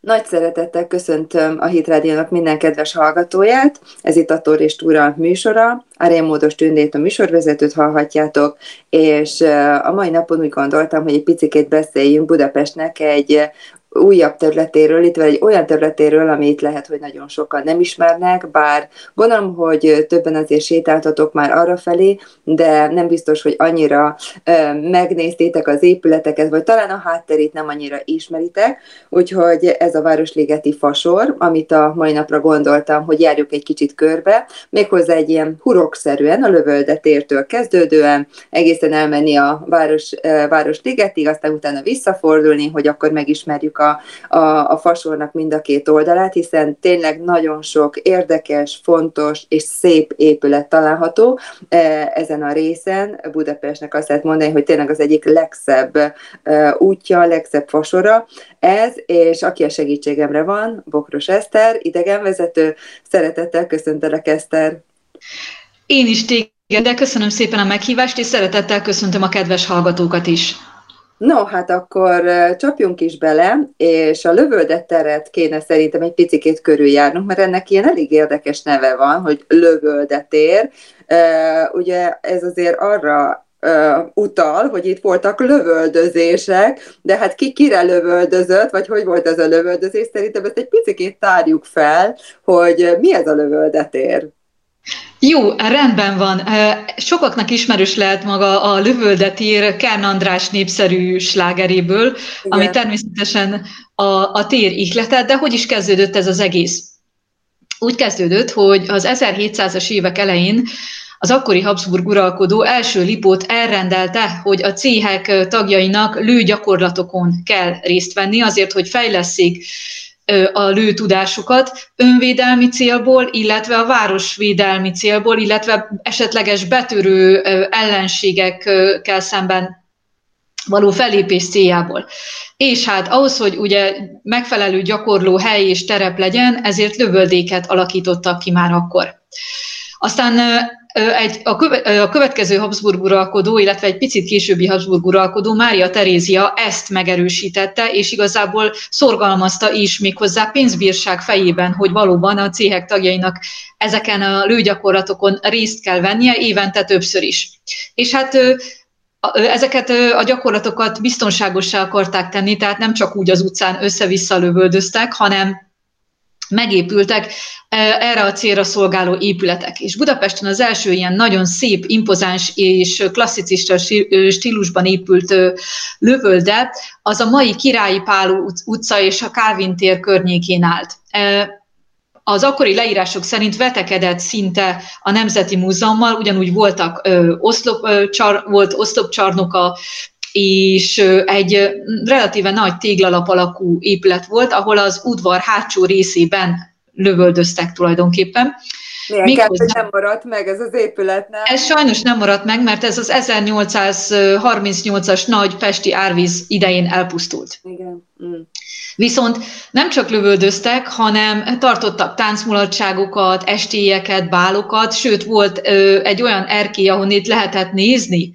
Nagy szeretettel köszöntöm a Hitrádiónak minden kedves hallgatóját. Ez itt a Tor és Túra műsora. Árén Módos Tündét a műsorvezetőt hallhatjátok, és a mai napon úgy gondoltam, hogy egy picit beszéljünk Budapestnek egy újabb területéről, itt egy olyan területéről, amit lehet, hogy nagyon sokan nem ismernek, bár gondolom, hogy többen azért sétáltatok már arra felé, de nem biztos, hogy annyira ö, megnéztétek az épületeket, vagy talán a hátterét nem annyira ismeritek, úgyhogy ez a Városligeti fasor, amit a mai napra gondoltam, hogy járjuk egy kicsit körbe, méghozzá egy ilyen hurokszerűen, a lövöldetértől kezdődően, egészen elmenni a Város, Városligetig, aztán utána visszafordulni, hogy akkor megismerjük a, a, a fasornak mind a két oldalát, hiszen tényleg nagyon sok érdekes, fontos és szép épület található e, ezen a részen. Budapestnek azt lehet mondani, hogy tényleg az egyik legszebb e, útja, legszebb fasora ez, és aki a segítségemre van, Bokros Eszter, idegenvezető. Szeretettel köszöntelek, Eszter! Én is téged, de köszönöm szépen a meghívást, és szeretettel köszöntöm a kedves hallgatókat is. No, hát akkor csapjunk is bele, és a lövöldet teret kéne szerintem egy picikét körüljárnunk, mert ennek ilyen elég érdekes neve van, hogy lövöldetér. Ugye ez azért arra utal, hogy itt voltak lövöldözések, de hát ki kire lövöldözött, vagy hogy volt ez a lövöldözés, szerintem ezt egy picit tárjuk fel, hogy mi ez a lövöldetér. Jó, rendben van. Sokaknak ismerős lehet maga a Lövöldetér Kern András népszerű slágeréből, Igen. ami természetesen a, a tér ihlete, de hogy is kezdődött ez az egész? Úgy kezdődött, hogy az 1700-as évek elején az akkori Habsburg uralkodó első Lipót elrendelte, hogy a céhek tagjainak lőgyakorlatokon kell részt venni, azért, hogy fejleszék a lőtudásukat önvédelmi célból, illetve a városvédelmi célból, illetve esetleges betörő ellenségekkel szemben való felépés céljából. És hát ahhoz, hogy ugye megfelelő gyakorló hely és terep legyen, ezért lövöldéket alakítottak ki már akkor. Aztán egy, a, köve, a következő Habsburg uralkodó, illetve egy picit későbbi Habsburg uralkodó, Mária Terézia ezt megerősítette, és igazából szorgalmazta is méghozzá pénzbírság fejében, hogy valóban a céhek tagjainak ezeken a lőgyakorlatokon részt kell vennie, évente többször is. És hát ezeket a gyakorlatokat biztonságossá akarták tenni, tehát nem csak úgy az utcán össze-vissza lövöldöztek, hanem megépültek erre a célra szolgáló épületek. És Budapesten az első ilyen nagyon szép, impozáns és klasszicista stílusban épült lövölde, az a mai Királyi Pál utca és a Kálvin tér környékén állt. Az akkori leírások szerint vetekedett szinte a Nemzeti Múzeummal, ugyanúgy voltak ö, oszlop, ö, csar, volt oszlopcsarnoka, és egy relatíve nagy téglalap alakú épület volt, ahol az udvar hátsó részében lövöldöztek tulajdonképpen. Milyen Még hozzá... nem maradt meg ez az épület, nem? Ez sajnos nem maradt meg, mert ez az 1838-as nagy pesti árvíz idején elpusztult. Igen. Mm. Viszont nem csak lövöldöztek, hanem tartottak táncmulatságokat, estélyeket, bálokat, sőt volt ö, egy olyan erkély, ahonnét lehetett nézni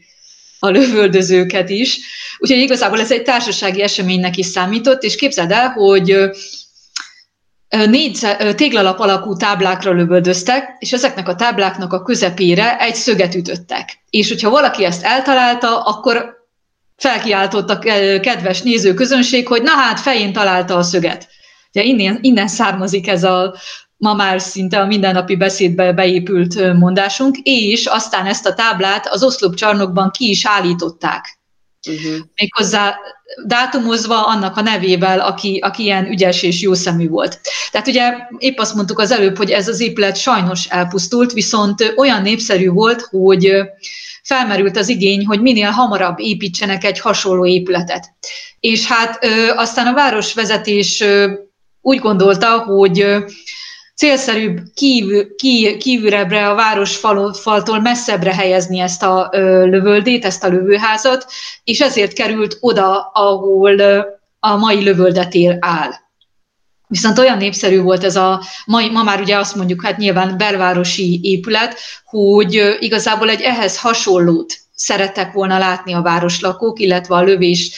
a lövöldözőket is. Úgyhogy igazából ez egy társasági eseménynek is számított, és képzeld el, hogy négy téglalap alakú táblákra lövöldöztek, és ezeknek a tábláknak a közepére egy szöget ütöttek. És hogyha valaki ezt eltalálta, akkor felkiáltott a kedves nézőközönség, hogy na hát fején találta a szöget. Ugye innen, innen származik ez a ma már szinte a mindennapi beszédbe beépült mondásunk, és aztán ezt a táblát az oszlopcsarnokban ki is állították. Uh-huh. Méghozzá dátumozva annak a nevével, aki, aki ilyen ügyes és jó szemű volt. Tehát ugye épp azt mondtuk az előbb, hogy ez az épület sajnos elpusztult, viszont olyan népszerű volt, hogy felmerült az igény, hogy minél hamarabb építsenek egy hasonló épületet. És hát aztán a városvezetés úgy gondolta, hogy célszerűbb kívül, kívül, kívülebbre, a városfaltól messzebbre helyezni ezt a ö, lövöldét, ezt a lövőházat, és ezért került oda, ahol a mai lövöldetér áll. Viszont olyan népszerű volt ez a, ma, ma már ugye azt mondjuk, hát nyilván belvárosi épület, hogy igazából egy ehhez hasonlót szerettek volna látni a városlakók, illetve a lövés,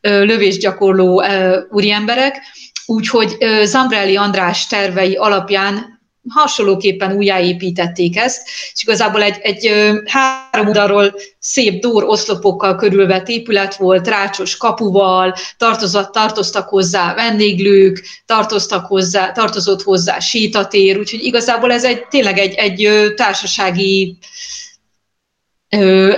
lövésgyakorló úriemberek, úgyhogy Zambrelli András tervei alapján hasonlóképpen újjáépítették ezt, és igazából egy, egy három oldalról szép dór oszlopokkal körülvett épület volt, rácsos kapuval, tartozott, tartoztak hozzá vendéglők, tartoztak hozzá, tartozott hozzá sétatér, úgyhogy igazából ez egy tényleg egy, egy társasági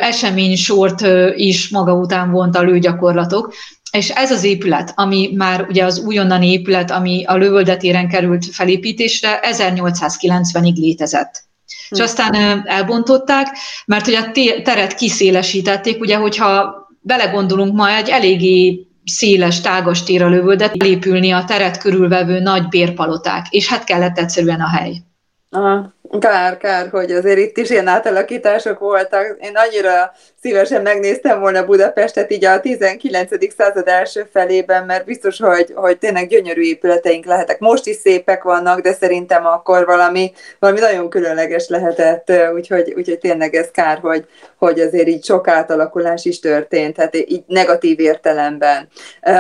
eseménysort is maga után vont a lőgyakorlatok. És ez az épület, ami már ugye az újonnani épület, ami a lövöldetéren került felépítésre, 1890-ig létezett. És hm. aztán elbontották, mert ugye a teret kiszélesítették, ugye hogyha belegondolunk ma egy eléggé széles, tágas tér a lövöldet, lépülni a teret körülvevő nagy bérpaloták, és hát kellett egyszerűen a hely. Aha. Kár, kár, hogy azért itt is ilyen átalakítások voltak. Én annyira szívesen megnéztem volna Budapestet így a 19. század első felében, mert biztos, hogy, hogy tényleg gyönyörű épületeink lehetek. Most is szépek vannak, de szerintem akkor valami, valami nagyon különleges lehetett, úgyhogy, úgyhogy tényleg ez kár, hogy, hogy azért így sok átalakulás is történt, hát így negatív értelemben.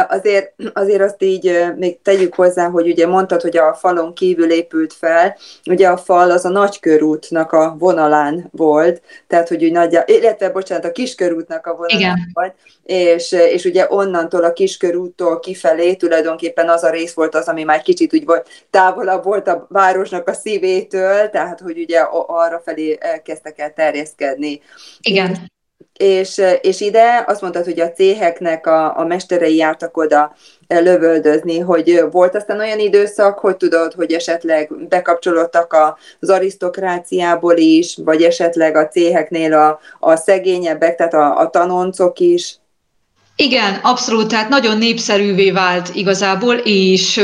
Azért, azért azt így még tegyük hozzá, hogy ugye mondtad, hogy a falon kívül épült fel, ugye a fal az a nagykörútnak a vonalán volt, tehát hogy úgy nagyja, illetve bocsánat, a kiskörútnak a vonalán Igen. volt, és, és ugye onnantól a kiskörúttól kifelé tulajdonképpen az a rész volt az, ami már kicsit úgy volt, távolabb volt a városnak a szívétől, tehát hogy ugye arra felé kezdtek el terjeszkedni. Igen. És, és ide azt mondtad, hogy a céheknek a, a mesterei jártak oda lövöldözni, hogy volt aztán olyan időszak, hogy tudod, hogy esetleg bekapcsolódtak az arisztokráciából is, vagy esetleg a céheknél a, a szegényebbek, tehát a, a tanoncok is? Igen, abszolút, tehát nagyon népszerűvé vált igazából, és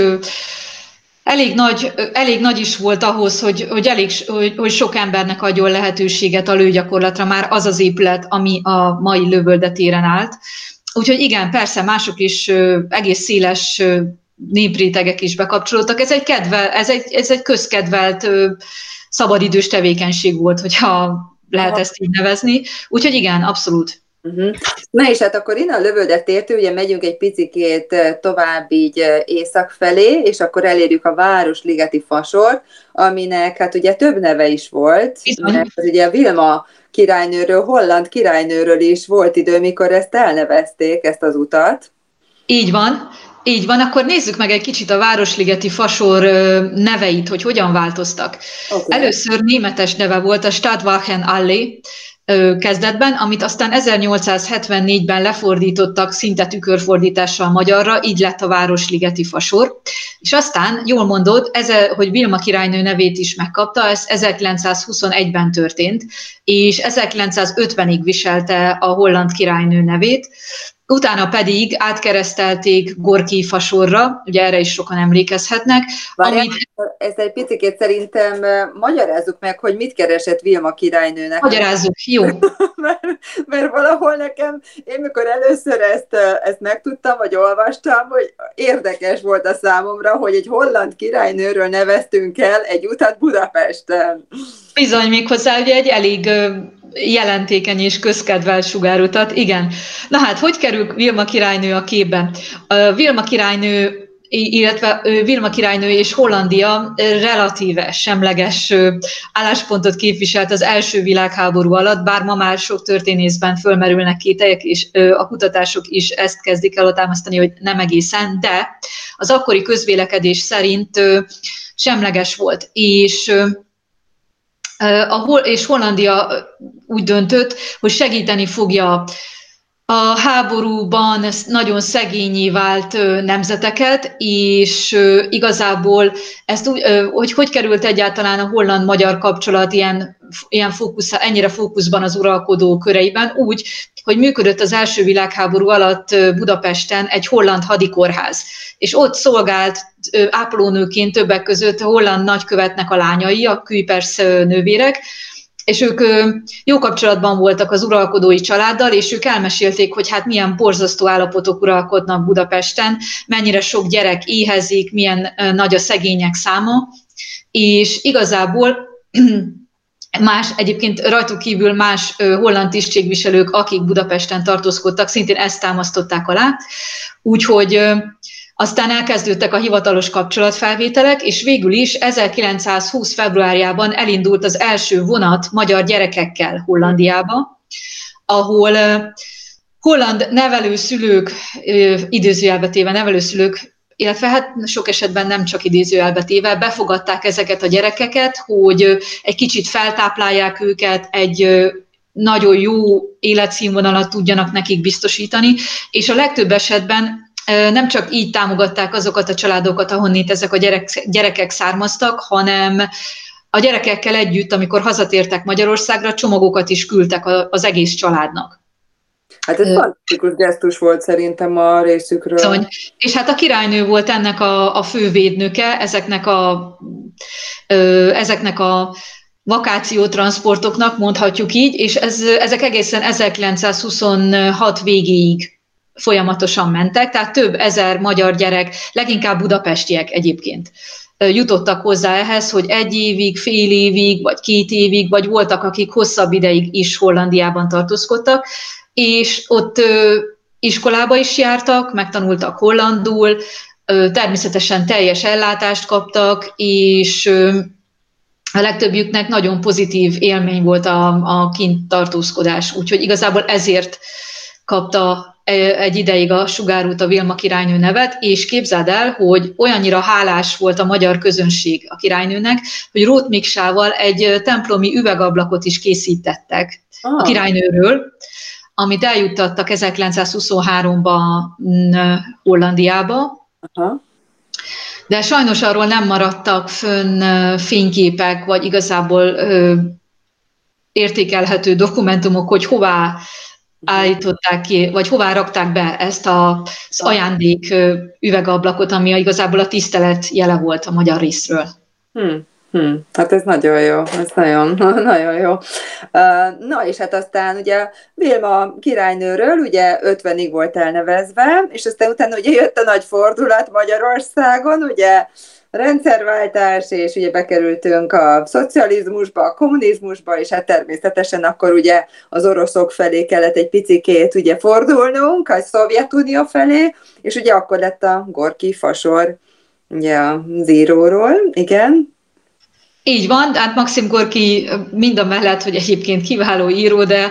elég nagy, elég nagy is volt ahhoz, hogy, hogy, elég, hogy, hogy sok embernek adjon lehetőséget a lőgyakorlatra már az az épület, ami a mai lövöldetéren állt. Úgyhogy igen, persze mások is egész széles néprétegek is bekapcsolódtak. Ez egy, kedvel, ez egy, ez egy közkedvelt szabadidős tevékenység volt, hogyha lehet ezt így nevezni. Úgyhogy igen, abszolút. Uh-huh. Na és hát akkor innen a lövöldet értő, ugye megyünk egy picikét tovább így észak felé, és akkor elérjük a Városligeti fasort, aminek hát ugye több neve is volt, mert ugye a Vilma királynőről, holland királynőről is volt idő, mikor ezt elnevezték, ezt az utat. Így van. Így van, akkor nézzük meg egy kicsit a Városligeti Fasor neveit, hogy hogyan változtak. Okay. Először németes neve volt a Stadtwachen Allee, kezdetben, amit aztán 1874-ben lefordítottak szinte tükörfordítással magyarra, így lett a Városligeti Fasor. És aztán, jól mondod, ez, hogy Vilma királynő nevét is megkapta, ez 1921-ben történt, és 1950-ig viselte a holland királynő nevét, Utána pedig átkeresztelték Gorki fasorra, ugye erre is sokan emlékezhetnek. Várjál, amit... ezt egy picit szerintem magyarázzuk meg, hogy mit keresett Vilma királynőnek. Magyarázzuk, jó. mert, mert valahol nekem, én mikor először ezt, ezt megtudtam, vagy olvastam, hogy érdekes volt a számomra, hogy egy holland királynőről neveztünk el egy utat Budapesten. Bizony, még hozzá ugye egy elég jelentékeny és közkedvelt sugárutat. Igen. Na hát, hogy kerül Vilma királynő a képbe? A Vilma királynő illetve Vilma királynő és Hollandia relatíve semleges álláspontot képviselt az első világháború alatt, bár ma már sok történészben fölmerülnek kételyek, és a kutatások is ezt kezdik el támasztani, hogy nem egészen, de az akkori közvélekedés szerint semleges volt. És a, és Hollandia úgy döntött, hogy segíteni fogja a háborúban nagyon szegényé vált nemzeteket, és igazából ezt úgy, hogy hogy került egyáltalán a holland-magyar kapcsolat ilyen, ilyen fókusz, ennyire fókuszban az uralkodó köreiben, úgy, hogy működött az első világháború alatt Budapesten egy holland hadikórház, és ott szolgált ápolónőként többek között holland nagykövetnek a lányai, a Kuipers nővérek, és ők jó kapcsolatban voltak az uralkodói családdal, és ők elmesélték, hogy hát milyen borzasztó állapotok uralkodnak Budapesten, mennyire sok gyerek éhezik, milyen nagy a szegények száma, és igazából más, egyébként rajtuk kívül más holland tisztségviselők, akik Budapesten tartózkodtak, szintén ezt támasztották alá, úgyhogy aztán elkezdődtek a hivatalos kapcsolatfelvételek, és végül is 1920. februárjában elindult az első vonat magyar gyerekekkel Hollandiába, ahol holland nevelőszülők, időzőjelbetéve nevelőszülők, illetve hát sok esetben nem csak idézőjelbetéve, befogadták ezeket a gyerekeket, hogy egy kicsit feltáplálják őket, egy nagyon jó életszínvonalat tudjanak nekik biztosítani, és a legtöbb esetben nem csak így támogatták azokat a családokat, ahonnét ezek a gyerek, gyerekek származtak, hanem a gyerekekkel együtt, amikor hazatértek Magyarországra, csomagokat is küldtek az egész családnak. Hát ez fantasztikus gesztus volt szerintem a részükről. Szóval, és hát a királynő volt ennek a, a fővédnöke, ezeknek a, ö, ezeknek a vakációtransportoknak, mondhatjuk így, és ez, ezek egészen 1926 végéig folyamatosan mentek, tehát több ezer magyar gyerek, leginkább budapestiek egyébként jutottak hozzá ehhez, hogy egy évig, fél évig, vagy két évig, vagy voltak, akik hosszabb ideig is Hollandiában tartózkodtak, és ott iskolába is jártak, megtanultak hollandul, természetesen teljes ellátást kaptak, és a legtöbbjüknek nagyon pozitív élmény volt a, a kint tartózkodás, úgyhogy igazából ezért kapta egy ideig a sugárút a Vilma királynő nevet, és képzeld el, hogy olyannyira hálás volt a magyar közönség a királynőnek, hogy Rót Miksával egy templomi üvegablakot is készítettek ah. a királynőről, amit eljuttattak 1923-ban mm, Hollandiába. Aha. De sajnos arról nem maradtak fönn fényképek, vagy igazából ö, értékelhető dokumentumok, hogy hová állították ki, vagy hová rakták be ezt a, az ajándék üvegablakot, ami igazából a tisztelet jele volt a magyar részről. Hmm. Hmm, hát ez nagyon jó, ez nagyon, nagyon jó. Na és hát aztán ugye Vilma királynőről ugye 50-ig volt elnevezve, és aztán utána ugye jött a nagy fordulat Magyarországon, ugye rendszerváltás, és ugye bekerültünk a szocializmusba, a kommunizmusba, és hát természetesen akkor ugye az oroszok felé kellett egy picikét ugye fordulnunk, a Szovjetunió felé, és ugye akkor lett a Gorki fasor ugye a zíróról, igen. Így van, hát Maxim Gorki mind a mellett, hogy egyébként kiváló író, de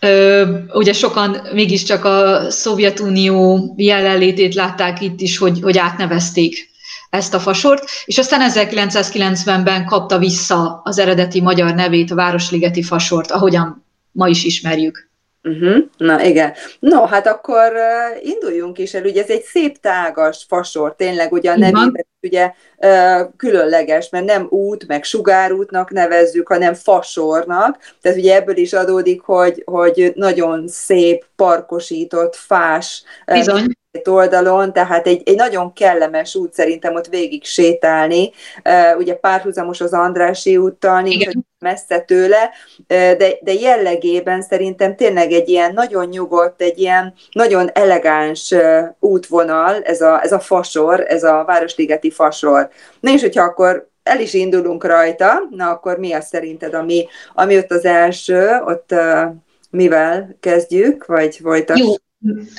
ö, ugye sokan mégiscsak a Szovjetunió jelenlétét látták itt is, hogy, hogy átnevezték ezt a fasort, és aztán 1990-ben kapta vissza az eredeti magyar nevét, a Városligeti fasort, ahogyan ma is ismerjük. Uh-huh. Na igen. No, hát akkor uh, induljunk is el. Ugye ez egy szép tágas fasor, tényleg ugye a nevében ugye uh, különleges, mert nem út, meg sugárútnak nevezzük, hanem fasornak. Tehát ugye ebből is adódik, hogy, hogy nagyon szép, parkosított, fás Bizony oldalon, tehát egy, egy nagyon kellemes út szerintem ott végig sétálni, uh, ugye párhuzamos az Andrási úttal, nincs messze tőle, de, de jellegében szerintem tényleg egy ilyen nagyon nyugodt, egy ilyen nagyon elegáns útvonal, ez a, ez a fasor, ez a Városligeti fasor. Na és hogyha akkor el is indulunk rajta, na akkor mi az szerinted, ami, ami ott az első, ott uh, mivel kezdjük, vagy folytassuk? Jó,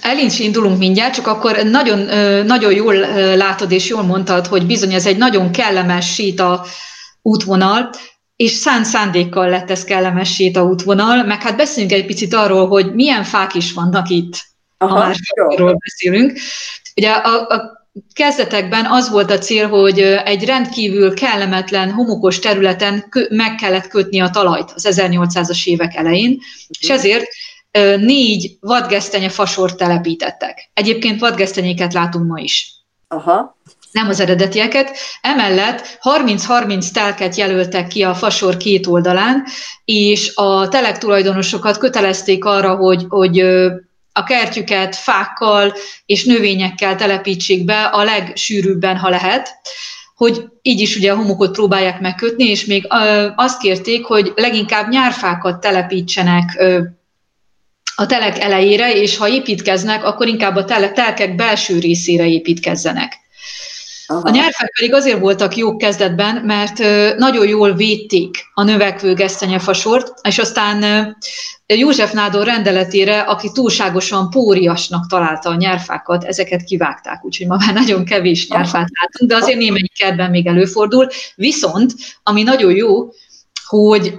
el is indulunk mindjárt, csak akkor nagyon, nagyon jól látod és jól mondtad, hogy bizony ez egy nagyon kellemes séta útvonal, és szánt szándékkal lett ez kellemes séta útvonal, meg hát beszéljünk egy picit arról, hogy milyen fák is vannak itt, Aha, ha már beszélünk. Ugye a, a kezdetekben az volt a cél, hogy egy rendkívül kellemetlen, homokos területen meg kellett kötni a talajt az 1800-as évek elején, uh-huh. és ezért négy vadgesztenye fasort telepítettek. Egyébként vadgesztenyéket látunk ma is. Aha. Nem az eredetieket. Emellett 30-30 telket jelöltek ki a fasor két oldalán, és a telek tulajdonosokat kötelezték arra, hogy, hogy a kertjüket fákkal és növényekkel telepítsék be a legsűrűbben, ha lehet, hogy így is ugye a homokot próbálják megkötni, és még azt kérték, hogy leginkább nyárfákat telepítsenek a telek elejére, és ha építkeznek, akkor inkább a telkek belső részére építkezzenek. Aha. A nyerfek pedig azért voltak jók kezdetben, mert nagyon jól védték a növekvő gesztenyefasort, és aztán József Nádor rendeletére, aki túlságosan póriasnak találta a nyerfákat, ezeket kivágták, úgyhogy ma már nagyon kevés nyerfát látunk, de azért némelyik kertben még előfordul. Viszont, ami nagyon jó, hogy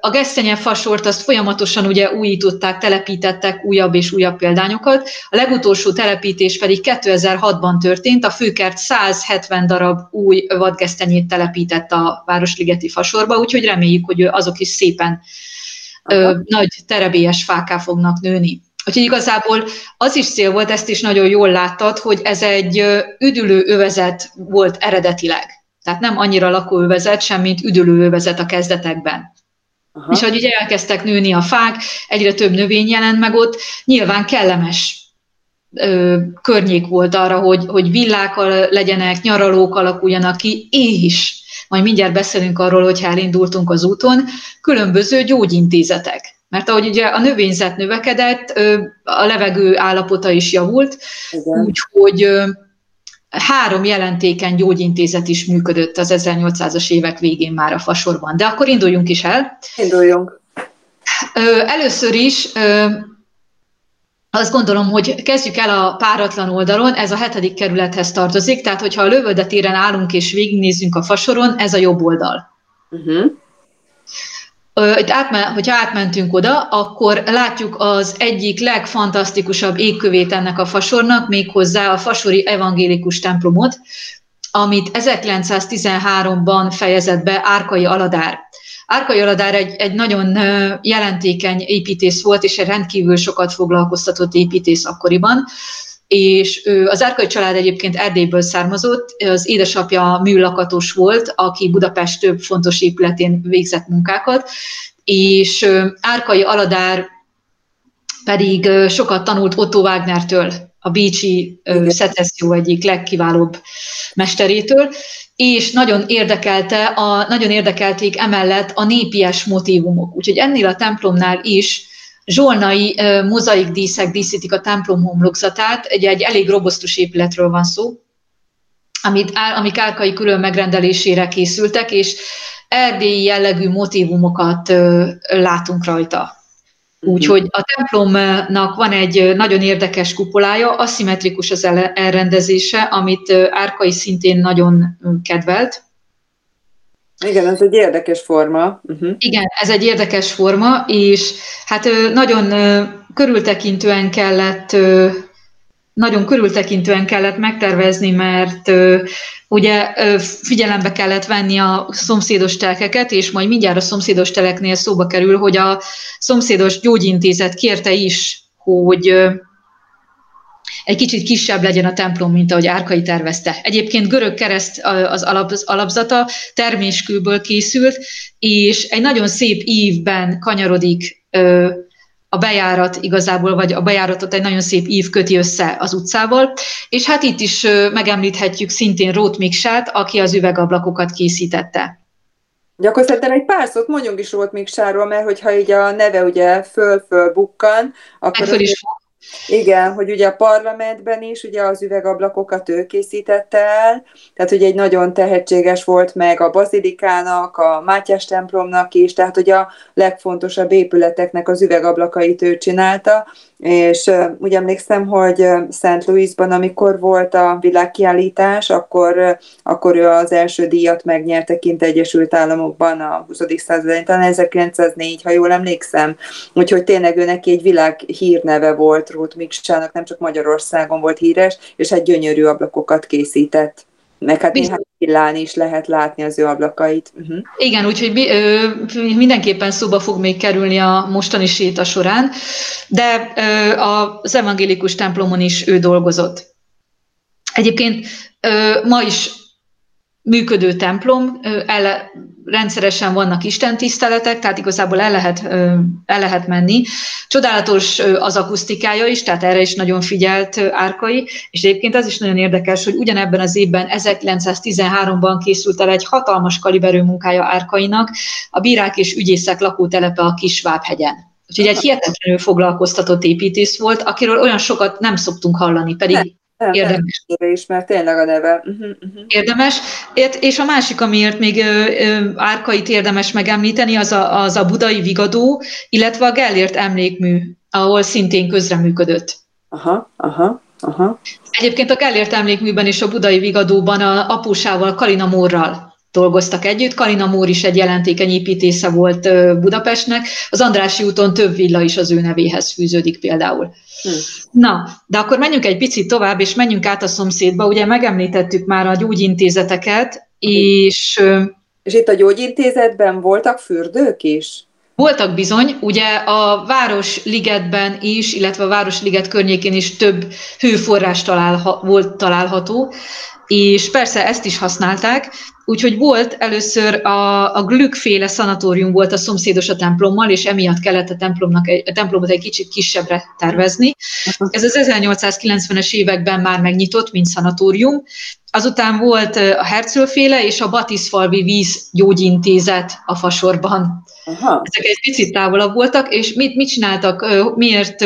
a gesztenye fasort azt folyamatosan ugye újították, telepítettek újabb és újabb példányokat. A legutolsó telepítés pedig 2006-ban történt, a főkert 170 darab új vadgesztenyét telepített a Városligeti fasorba, úgyhogy reméljük, hogy azok is szépen ö, nagy terebélyes fáká fognak nőni. Úgyhogy igazából az is cél volt, ezt is nagyon jól láttad, hogy ez egy üdülő övezet volt eredetileg. Tehát nem annyira lakóövezet sem, mint üdülőövezet a kezdetekben. Aha. És hogy ugye elkezdtek nőni a fák, egyre több növény jelent meg ott, nyilván kellemes ö, környék volt arra, hogy, hogy villák legyenek, nyaralók alakuljanak ki, és majd mindjárt beszélünk arról, hogy elindultunk az úton, különböző gyógyintézetek. Mert ahogy ugye a növényzet növekedett, a levegő állapota is javult, úgyhogy három jelentéken gyógyintézet is működött az 1800-as évek végén már a fasorban. De akkor induljunk is el. Induljunk. Először is azt gondolom, hogy kezdjük el a páratlan oldalon, ez a hetedik kerülethez tartozik, tehát hogyha a lövöldetéren állunk és végignézzünk a fasoron, ez a jobb oldal. Uh-huh itt átmen, hogyha átmentünk oda, akkor látjuk az egyik legfantasztikusabb égkövét ennek a fasornak, méghozzá a fasori evangélikus templomot, amit 1913-ban fejezett be Árkai Aladár. Árkai Aladár egy, egy nagyon jelentékeny építész volt, és egy rendkívül sokat foglalkoztatott építész akkoriban és ő, az Árkai család egyébként Erdélyből származott, az édesapja műlakatos volt, aki Budapest több fontos épületén végzett munkákat, és Árkai Aladár pedig sokat tanult Otto Wagnertől, a Bécsi szecesszió egyik legkiválóbb mesterétől, és nagyon érdekelte, a, nagyon érdekelték emellett a népies motívumok. Úgyhogy ennél a templomnál is zsolnai mozaik díszek díszítik a templom homlokzatát, egy, egy elég robosztus épületről van szó, amit, amik árkai külön megrendelésére készültek, és erdélyi jellegű motivumokat látunk rajta. Mhm. Úgyhogy a templomnak van egy nagyon érdekes kupolája, aszimmetrikus az elrendezése, amit Árkai szintén nagyon kedvelt. Igen, ez egy érdekes forma. Uh-huh. Igen, ez egy érdekes forma, és hát nagyon körültekintően kellett nagyon körültekintően kellett megtervezni, mert ugye figyelembe kellett venni a szomszédos telkeket, és majd mindjárt a szomszédos teleknél szóba kerül, hogy a szomszédos gyógyintézet kérte is, hogy egy kicsit kisebb legyen a templom, mint ahogy Árkai tervezte. Egyébként görög kereszt az, alap, az alapzata terméskőből készült, és egy nagyon szép ívben kanyarodik a bejárat igazából, vagy a bejáratot egy nagyon szép ív köti össze az utcával, és hát itt is megemlíthetjük szintén Rót Miksát, aki az üvegablakokat készítette. Gyakor szerintem egy pár szót mondjunk is Rót Miksáról, mert hogyha így a neve ugye föl-föl bukkan, akkor... Föl is igen, hogy ugye a parlamentben is ugye az üvegablakokat ő készítette el, tehát ugye egy nagyon tehetséges volt meg a bazilikának, a Mátyás templomnak is, tehát ugye a legfontosabb épületeknek az üvegablakait ő csinálta, és úgy emlékszem, hogy Szent Louisban, amikor volt a világkiállítás, akkor, akkor ő az első díjat megnyerte kint Egyesült Államokban a 20. században, talán 1904, ha jól emlékszem. Úgyhogy tényleg ő neki egy világ hírneve volt, Ruth Miksának, nem csak Magyarországon volt híres, és egy gyönyörű ablakokat készített. Meg hát néhány villán is lehet látni az ő ablakait. Uh-huh. Igen, úgyhogy ö, mindenképpen szóba fog még kerülni a mostani séta során, de ö, az evangélikus templomon is ő dolgozott. Egyébként ö, ma is működő templom, el, rendszeresen vannak istentiszteletek, tehát igazából el lehet, el lehet menni. Csodálatos az akusztikája is, tehát erre is nagyon figyelt Árkai, és egyébként az is nagyon érdekes, hogy ugyanebben az évben, 1913-ban készült el egy hatalmas kaliberű munkája Árkainak, a bírák és ügyészek lakótelepe a Kisvábhegyen. Úgyhogy egy hihetetlenül foglalkoztatott építész volt, akiről olyan sokat nem szoktunk hallani, pedig Érdemes. Nem, ismert tényleg a neve. Uh-huh, uh-huh. Érdemes. És a másik, amiért még árkait érdemes megemlíteni, az a, az a budai vigadó, illetve a Gellért emlékmű, ahol szintén közreműködött. Aha, aha, aha. Egyébként a Gellért emlékműben és a budai vigadóban a apusával, Kalina Mórral dolgoztak együtt. Kalina Mór is egy jelentékeny építésze volt Budapestnek. Az Andrási úton több villa is az ő nevéhez fűződik például. Hm. Na, de akkor menjünk egy picit tovább, és menjünk át a szomszédba. Ugye megemlítettük már a gyógyintézeteket, és... És itt a gyógyintézetben voltak fürdők is? Voltak bizony, ugye a Városligetben is, illetve a Városliget környékén is több hőforrás találha, volt található, és persze ezt is használták, úgyhogy volt először a, a Glück-féle szanatórium volt a szomszédos a templommal, és emiatt kellett a, templomnak a templomot egy kicsit kisebbre tervezni. Ez az 1890-es években már megnyitott, mint szanatórium. Azután volt a Herzl-féle és a Batiszfalvi vízgyógyintézet a Fasorban. Aha. Ezek egy picit távolabb voltak, és mit, mit csináltak, miért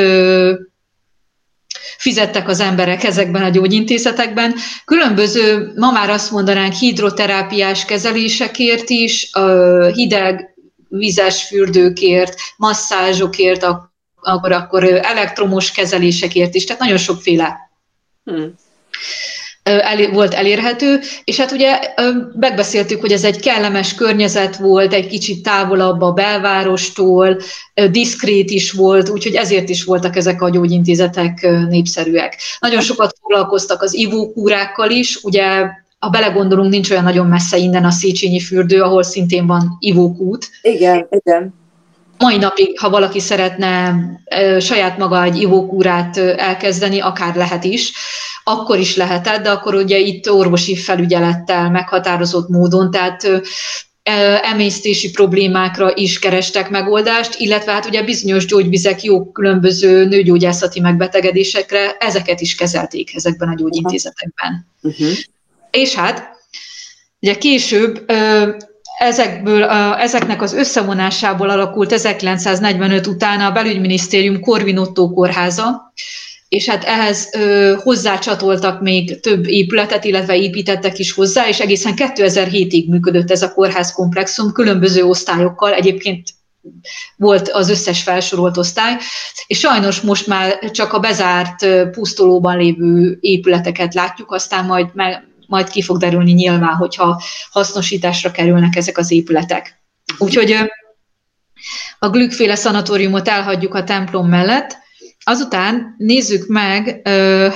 fizettek az emberek ezekben a gyógyintézetekben. Különböző, ma már azt mondanánk, hidroterápiás kezelésekért is, hideg vizes fürdőkért, masszázsokért, akkor, akkor elektromos kezelésekért is, tehát nagyon sokféle. Hmm el, volt elérhető, és hát ugye megbeszéltük, hogy ez egy kellemes környezet volt, egy kicsit távolabb a belvárostól, diszkrét is volt, úgyhogy ezért is voltak ezek a gyógyintézetek népszerűek. Nagyon sokat foglalkoztak az ivókúrákkal is, ugye ha belegondolunk, nincs olyan nagyon messze innen a Széchenyi fürdő, ahol szintén van ivókút. Igen, igen. Mai napig, ha valaki szeretne saját maga egy ivókúrát elkezdeni, akár lehet is, akkor is lehetett, de akkor ugye itt orvosi felügyelettel meghatározott módon, tehát emésztési problémákra is kerestek megoldást, illetve hát ugye bizonyos gyógyvizek jó különböző nőgyógyászati megbetegedésekre, ezeket is kezelték ezekben a gyógyintézetekben. Uh-huh. És hát ugye később ezekből, ezeknek az összevonásából alakult 1945 után a belügyminisztérium Corvinotto kórháza, és hát ehhez ö, hozzácsatoltak még több épületet, illetve építettek is hozzá, és egészen 2007-ig működött ez a kórház komplexum, különböző osztályokkal, egyébként volt az összes felsorolt osztály, és sajnos most már csak a bezárt pusztolóban lévő épületeket látjuk, aztán majd, majd ki fog derülni nyilván, hogyha hasznosításra kerülnek ezek az épületek. Úgyhogy a Glückféle szanatóriumot elhagyjuk a templom mellett, Azután nézzük meg ö,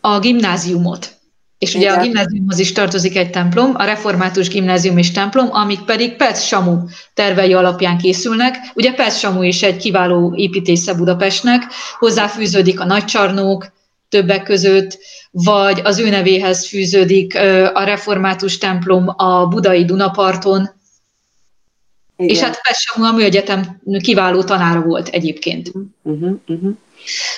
a gimnáziumot. És ugye Igen. a gimnáziumhoz is tartozik egy templom, a református gimnázium és templom, amik pedig Pec Samu tervei alapján készülnek. Ugye Pec Samu is egy kiváló építésze Budapestnek, hozzáfűződik a nagycsarnók többek között, vagy az ő nevéhez fűződik a református templom a budai Dunaparton, igen. És hát Pessamu a műegyetem kiváló tanára volt egyébként. Uh-huh, uh-huh.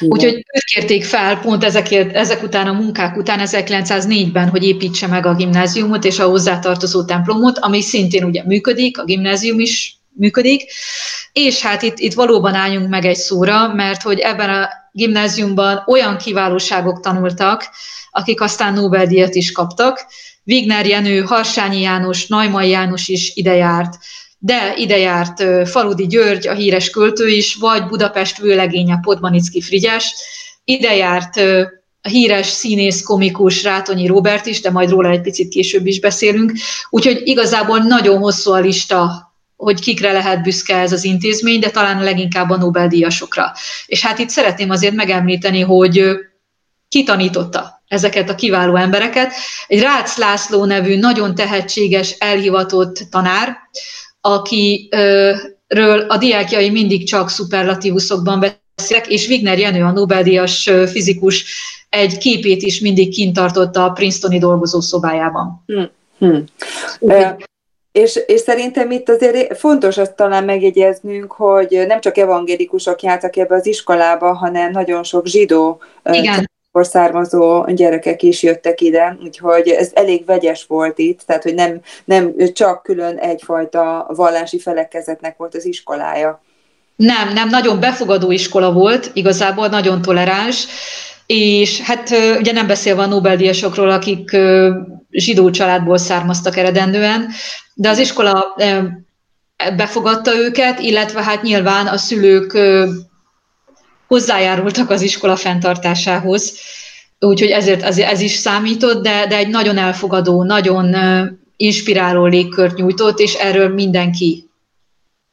Úgyhogy őt kérték fel pont ezekért, ezek után a munkák után 1904-ben, hogy építse meg a gimnáziumot és a hozzátartozó templomot, ami szintén ugye működik, a gimnázium is működik, és hát itt, itt valóban álljunk meg egy szóra, mert hogy ebben a gimnáziumban olyan kiválóságok tanultak, akik aztán Nobel-díjat is kaptak. Wigner Jenő, Harsányi János, Najmai János is ide járt, de ide járt Faludi György, a híres költő is, vagy Budapest vőlegénye Podmanicki Frigyes, ide járt a híres színész, komikus Rátonyi Robert is, de majd róla egy picit később is beszélünk. Úgyhogy igazából nagyon hosszú a lista, hogy kikre lehet büszke ez az intézmény, de talán leginkább a Nobel-díjasokra. És hát itt szeretném azért megemlíteni, hogy ki tanította ezeket a kiváló embereket. Egy Rácz László nevű nagyon tehetséges, elhivatott tanár, akiről a diákjai mindig csak szuperlatívuszokban beszélek, és Wigner Jenő, a Nobel-díjas fizikus, egy képét is mindig kint tartotta a Princetoni dolgozószobájában. Hmm. Hmm. És, és szerintem itt azért fontos azt talán megjegyeznünk, hogy nem csak evangélikusok jártak ebbe az iskolába, hanem nagyon sok zsidó Igen származó gyerekek is jöttek ide, úgyhogy ez elég vegyes volt itt, tehát hogy nem, nem csak külön egyfajta vallási felekezetnek volt az iskolája. Nem, nem, nagyon befogadó iskola volt, igazából nagyon toleráns. És hát ugye nem beszélve a Nobel-díjasokról, akik zsidó családból származtak eredendően, de az iskola befogadta őket, illetve hát nyilván a szülők hozzájárultak az iskola fenntartásához, úgyhogy ezért ez, ez is számított, de, de egy nagyon elfogadó, nagyon inspiráló légkört nyújtott, és erről mindenki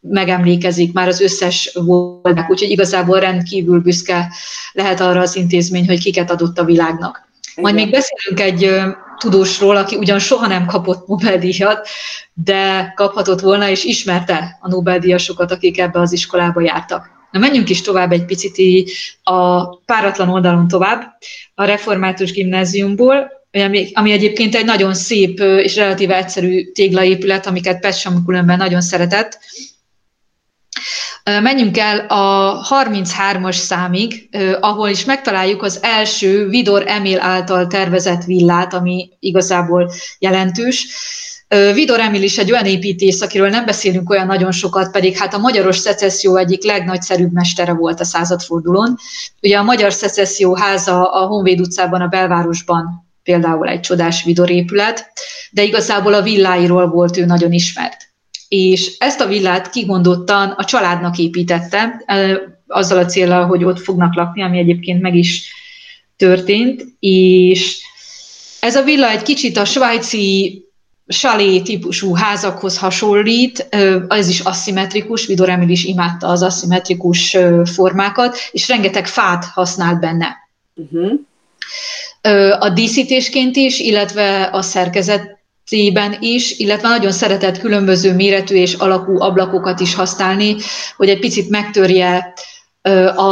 megemlékezik, már az összes voltak, úgyhogy igazából rendkívül büszke lehet arra az intézmény, hogy kiket adott a világnak. Majd még beszélünk egy tudósról, aki ugyan soha nem kapott Nobel-díjat, de kaphatott volna, és ismerte a Nobel-díjasokat, akik ebbe az iskolába jártak. Na menjünk is tovább egy picit a páratlan oldalon tovább, a református gimnáziumból, ami, ami egyébként egy nagyon szép és relatíve egyszerű téglaépület, amiket Petsam különben nagyon szeretett, Menjünk el a 33-as számig, ahol is megtaláljuk az első Vidor Emil által tervezett villát, ami igazából jelentős. Vidor Emil is egy olyan építész, akiről nem beszélünk olyan nagyon sokat, pedig hát a magyaros szecesszió egyik legnagyszerűbb mestere volt a századfordulón. Ugye a Magyar Szecesszió háza a Honvéd utcában, a belvárosban például egy csodás Vidor épület, de igazából a villáiról volt ő nagyon ismert és ezt a villát kigondottan a családnak építette, azzal a célral, hogy ott fognak lakni, ami egyébként meg is történt, és ez a villa egy kicsit a svájci salé típusú házakhoz hasonlít, ez is aszimmetrikus, Vidor Emil is imádta az aszimmetrikus formákat, és rengeteg fát használt benne. Uh-huh. A díszítésként is, illetve a szerkezet cében is, illetve nagyon szeretett különböző méretű és alakú ablakokat is használni, hogy egy picit megtörje a,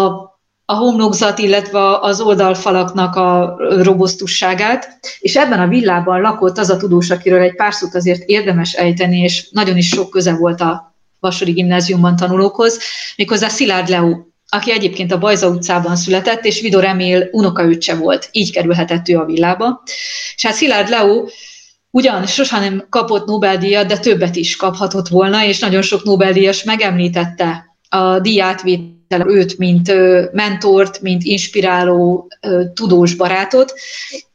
a homlokzat, illetve az oldalfalaknak a robosztusságát. És ebben a villában lakott az a tudós, akiről egy pár szót azért érdemes ejteni, és nagyon is sok köze volt a Vasori gimnáziumban tanulókhoz, méghozzá Szilárd Leó, aki egyébként a Bajza utcában született, és Vidor Emil unokaöccse volt, így kerülhetett ő a villába. És hát Szilárd Leó ugyan sosem nem kapott Nobel-díjat, de többet is kaphatott volna, és nagyon sok Nobel-díjas megemlítette a díjátvétel őt, mint mentort, mint inspiráló tudós barátot.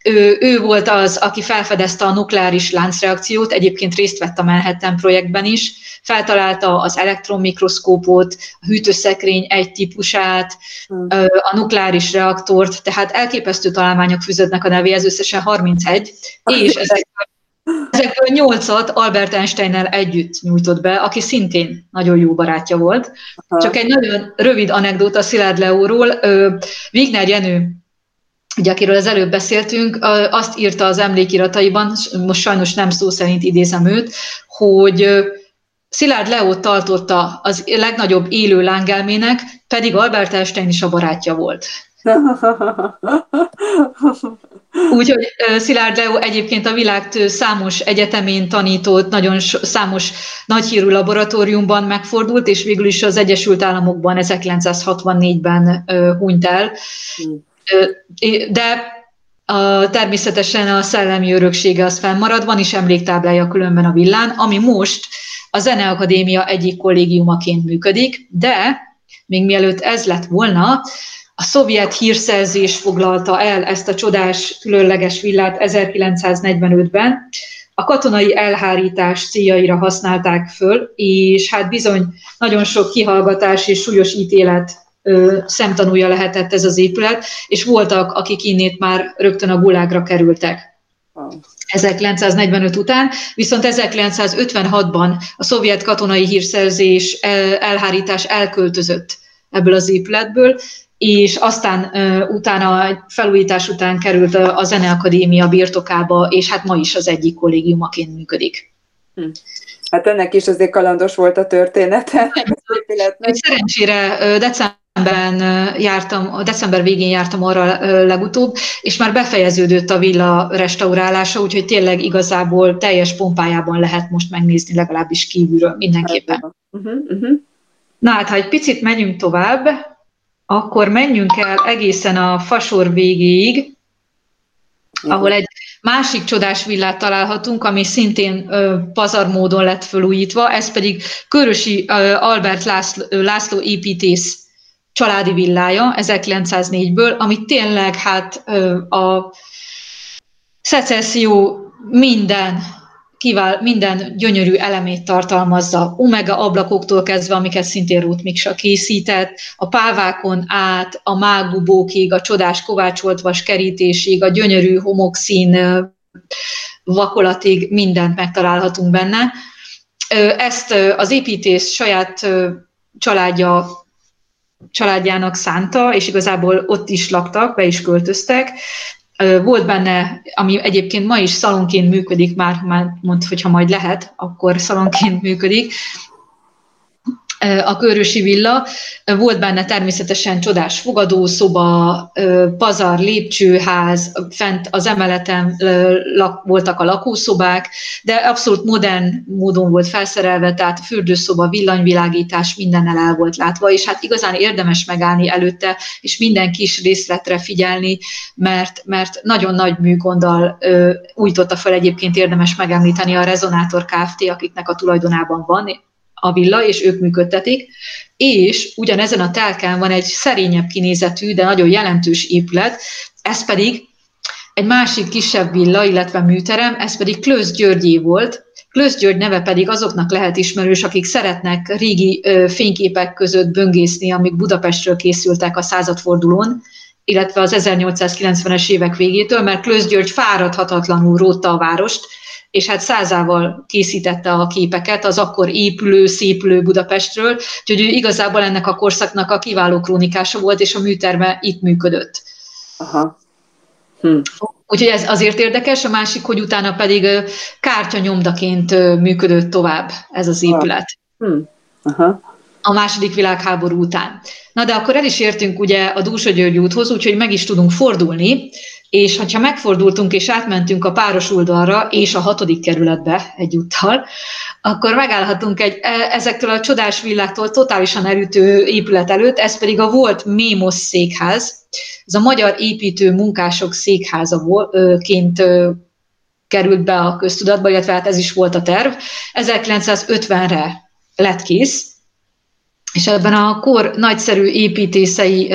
Ő, ő volt az, aki felfedezte a nukleáris láncreakciót, egyébként részt vett a Manhattan projektben is, feltalálta az elektronmikroszkópot, a hűtőszekrény egy típusát, hmm. a nukleáris reaktort, tehát elképesztő találmányok fűződnek a nevéhez, összesen 31, és ezek Ezekből nyolcat Albert Einsteinnel együtt nyújtott be, aki szintén nagyon jó barátja volt. Aha. Csak egy nagyon rövid anekdóta Szilárd Leóról. Wigner Jenő, ugye, akiről az előbb beszéltünk, azt írta az emlékirataiban, most sajnos nem szó szerint idézem őt, hogy Szilárd Leó tartotta az legnagyobb élő lángelmének, pedig Albert Einstein is a barátja volt. Úgyhogy Szilárd Leo egyébként a világ számos egyetemén tanított, nagyon számos nagyhírű laboratóriumban megfordult, és végül is az Egyesült Államokban 1964-ben hunyt el. Hmm. De a, természetesen a szellemi öröksége az fennmarad, van is emléktáblája különben a villán, ami most a Zeneakadémia egyik kollégiumaként működik, de még mielőtt ez lett volna, a szovjet hírszerzés foglalta el ezt a csodás, különleges villát 1945-ben. A katonai elhárítás céljaira használták föl, és hát bizony nagyon sok kihallgatás és súlyos ítélet ö, szemtanúja lehetett ez az épület, és voltak, akik innét már rögtön a gulágra kerültek. 1945 után, viszont 1956-ban a szovjet katonai hírszerzés elhárítás elköltözött ebből az épületből, és aztán utána, felújítás után került a, a Zeneakadémia birtokába, és hát ma is az egyik kollégiumaként működik. Hm. Hát ennek is azért kalandos volt a története. Szerencsére decemberben jártam, december végén jártam arra legutóbb, és már befejeződött a villa restaurálása, úgyhogy tényleg igazából teljes pompájában lehet most megnézni legalábbis kívülről mindenképpen. Uh-huh, uh-huh. Na hát, ha egy picit menjünk tovább, akkor menjünk el egészen a fasor végéig, ahol egy másik csodás villát találhatunk, ami szintén ö, pazar módon lett felújítva, ez pedig Körösi ö, Albert László, László építész családi villája 1904-ből, ami tényleg hát a szecesszió minden kivál, minden gyönyörű elemét tartalmazza, omega ablakoktól kezdve, amiket szintén Ruth Miksa készített, a pávákon át, a mágubókig, a csodás kovácsolt vas kerítésig, a gyönyörű homokszín vakolatig mindent megtalálhatunk benne. Ezt az építész saját családja családjának szánta, és igazából ott is laktak, be is költöztek, volt benne, ami egyébként ma is szalonként működik, már, már mond, hogyha majd lehet, akkor szalonként működik, a Körösi villa. Volt benne természetesen csodás fogadószoba, pazar, lépcsőház, fent az emeleten voltak a lakószobák, de abszolút modern módon volt felszerelve, tehát fürdőszoba, villanyvilágítás mindennel el volt látva, és hát igazán érdemes megállni előtte, és minden kis részletre figyelni, mert, mert nagyon nagy műgonddal újította fel egyébként érdemes megemlíteni a Rezonátor Kft., akiknek a tulajdonában van, a villa, és ők működtetik, és ugyanezen a telkán van egy szerényebb kinézetű, de nagyon jelentős épület, ez pedig egy másik kisebb villa, illetve műterem, ez pedig Klősz Györgyé volt. Klősz György neve pedig azoknak lehet ismerős, akik szeretnek régi ö, fényképek között böngészni, amik Budapestről készültek a századfordulón, illetve az 1890-es évek végétől, mert Klősz György fáradhatatlanul rótta a várost, és hát százával készítette a képeket az akkor épülő, szépülő Budapestről, úgyhogy ő igazából ennek a korszaknak a kiváló krónikása volt, és a műterme itt működött. Aha. Hm. Úgyhogy ez azért érdekes, a másik, hogy utána pedig kártya nyomdaként működött tovább ez az épület. Hm. Aha. A második világháború után. Na de akkor el is értünk ugye a Dúsa György úthoz, úgyhogy meg is tudunk fordulni, és ha megfordultunk és átmentünk a páros oldalra és a hatodik kerületbe egyúttal, akkor megállhatunk egy e, ezektől a csodás villáktól totálisan elütő épület előtt, ez pedig a volt Mémos székház. Ez a magyar építő munkások székházaként került be a köztudatba, illetve hát ez is volt a terv. 1950-re lett kész, és ebben a kor nagyszerű építészei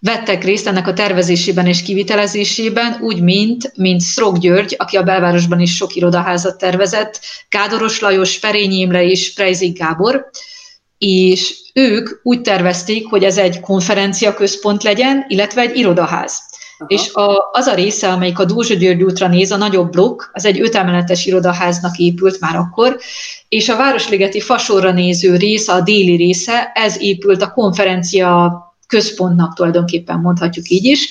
vettek részt ennek a tervezésében és kivitelezésében, úgy, mint, mint Szrok György, aki a belvárosban is sok irodaházat tervezett, Kádoros Lajos, Ferényi Imre és Prejzik Gábor, és ők úgy tervezték, hogy ez egy konferencia központ legyen, illetve egy irodaház. És a, az a része, amelyik a Dózsa György útra néz, a nagyobb blokk, az egy ötemeletes irodaháznak épült már akkor, és a Városligeti fasorra néző része, a déli része, ez épült a konferencia központnak tulajdonképpen mondhatjuk így is,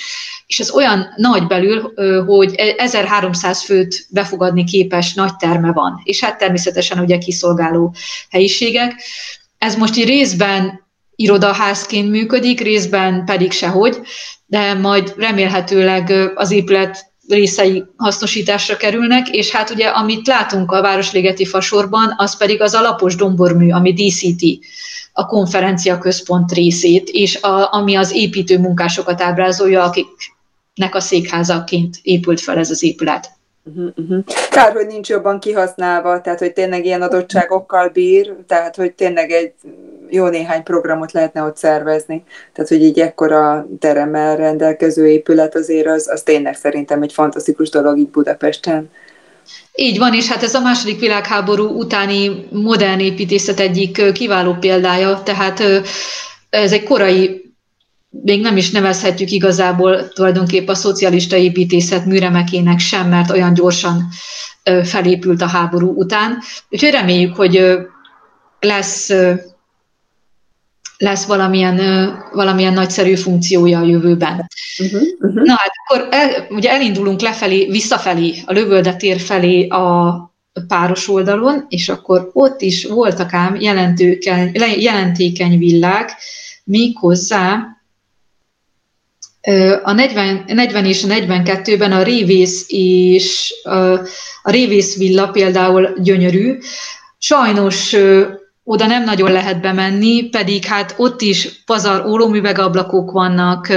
és ez olyan nagy belül, hogy 1300 főt befogadni képes nagy terme van, és hát természetesen ugye kiszolgáló helyiségek. Ez most így részben irodaházként működik, részben pedig sehogy, de majd remélhetőleg az épület részei hasznosításra kerülnek, és hát ugye amit látunk a Városligeti fasorban, az pedig az alapos dombormű, ami díszíti a konferencia központ részét, és a, ami az építő munkásokat ábrázolja, akiknek a székházaként épült fel ez az épület. Uh-huh, uh-huh. Kár, hogy nincs jobban kihasználva, tehát hogy tényleg ilyen adottságokkal bír, tehát hogy tényleg egy jó néhány programot lehetne ott szervezni. Tehát, hogy így ekkora teremmel rendelkező épület azért az, az tényleg szerintem egy fantasztikus dolog így Budapesten. Így van, és hát ez a második világháború utáni modern építészet egyik kiváló példája, tehát ez egy korai még nem is nevezhetjük igazából tulajdonképp a szocialista építészet műremekének sem, mert olyan gyorsan felépült a háború után. Úgyhogy reméljük, hogy lesz lesz valamilyen, valamilyen nagyszerű funkciója a jövőben. Uh-huh, uh-huh. Na hát akkor el, ugye elindulunk lefelé, visszafelé, a lövöldetér felé a páros oldalon, és akkor ott is voltak ám jelentékeny villák, méghozzá a 40, 40 és a 42-ben a Révész és a Révész villa például gyönyörű. Sajnos oda nem nagyon lehet bemenni, pedig hát ott is pazar ólomüvegablakok vannak,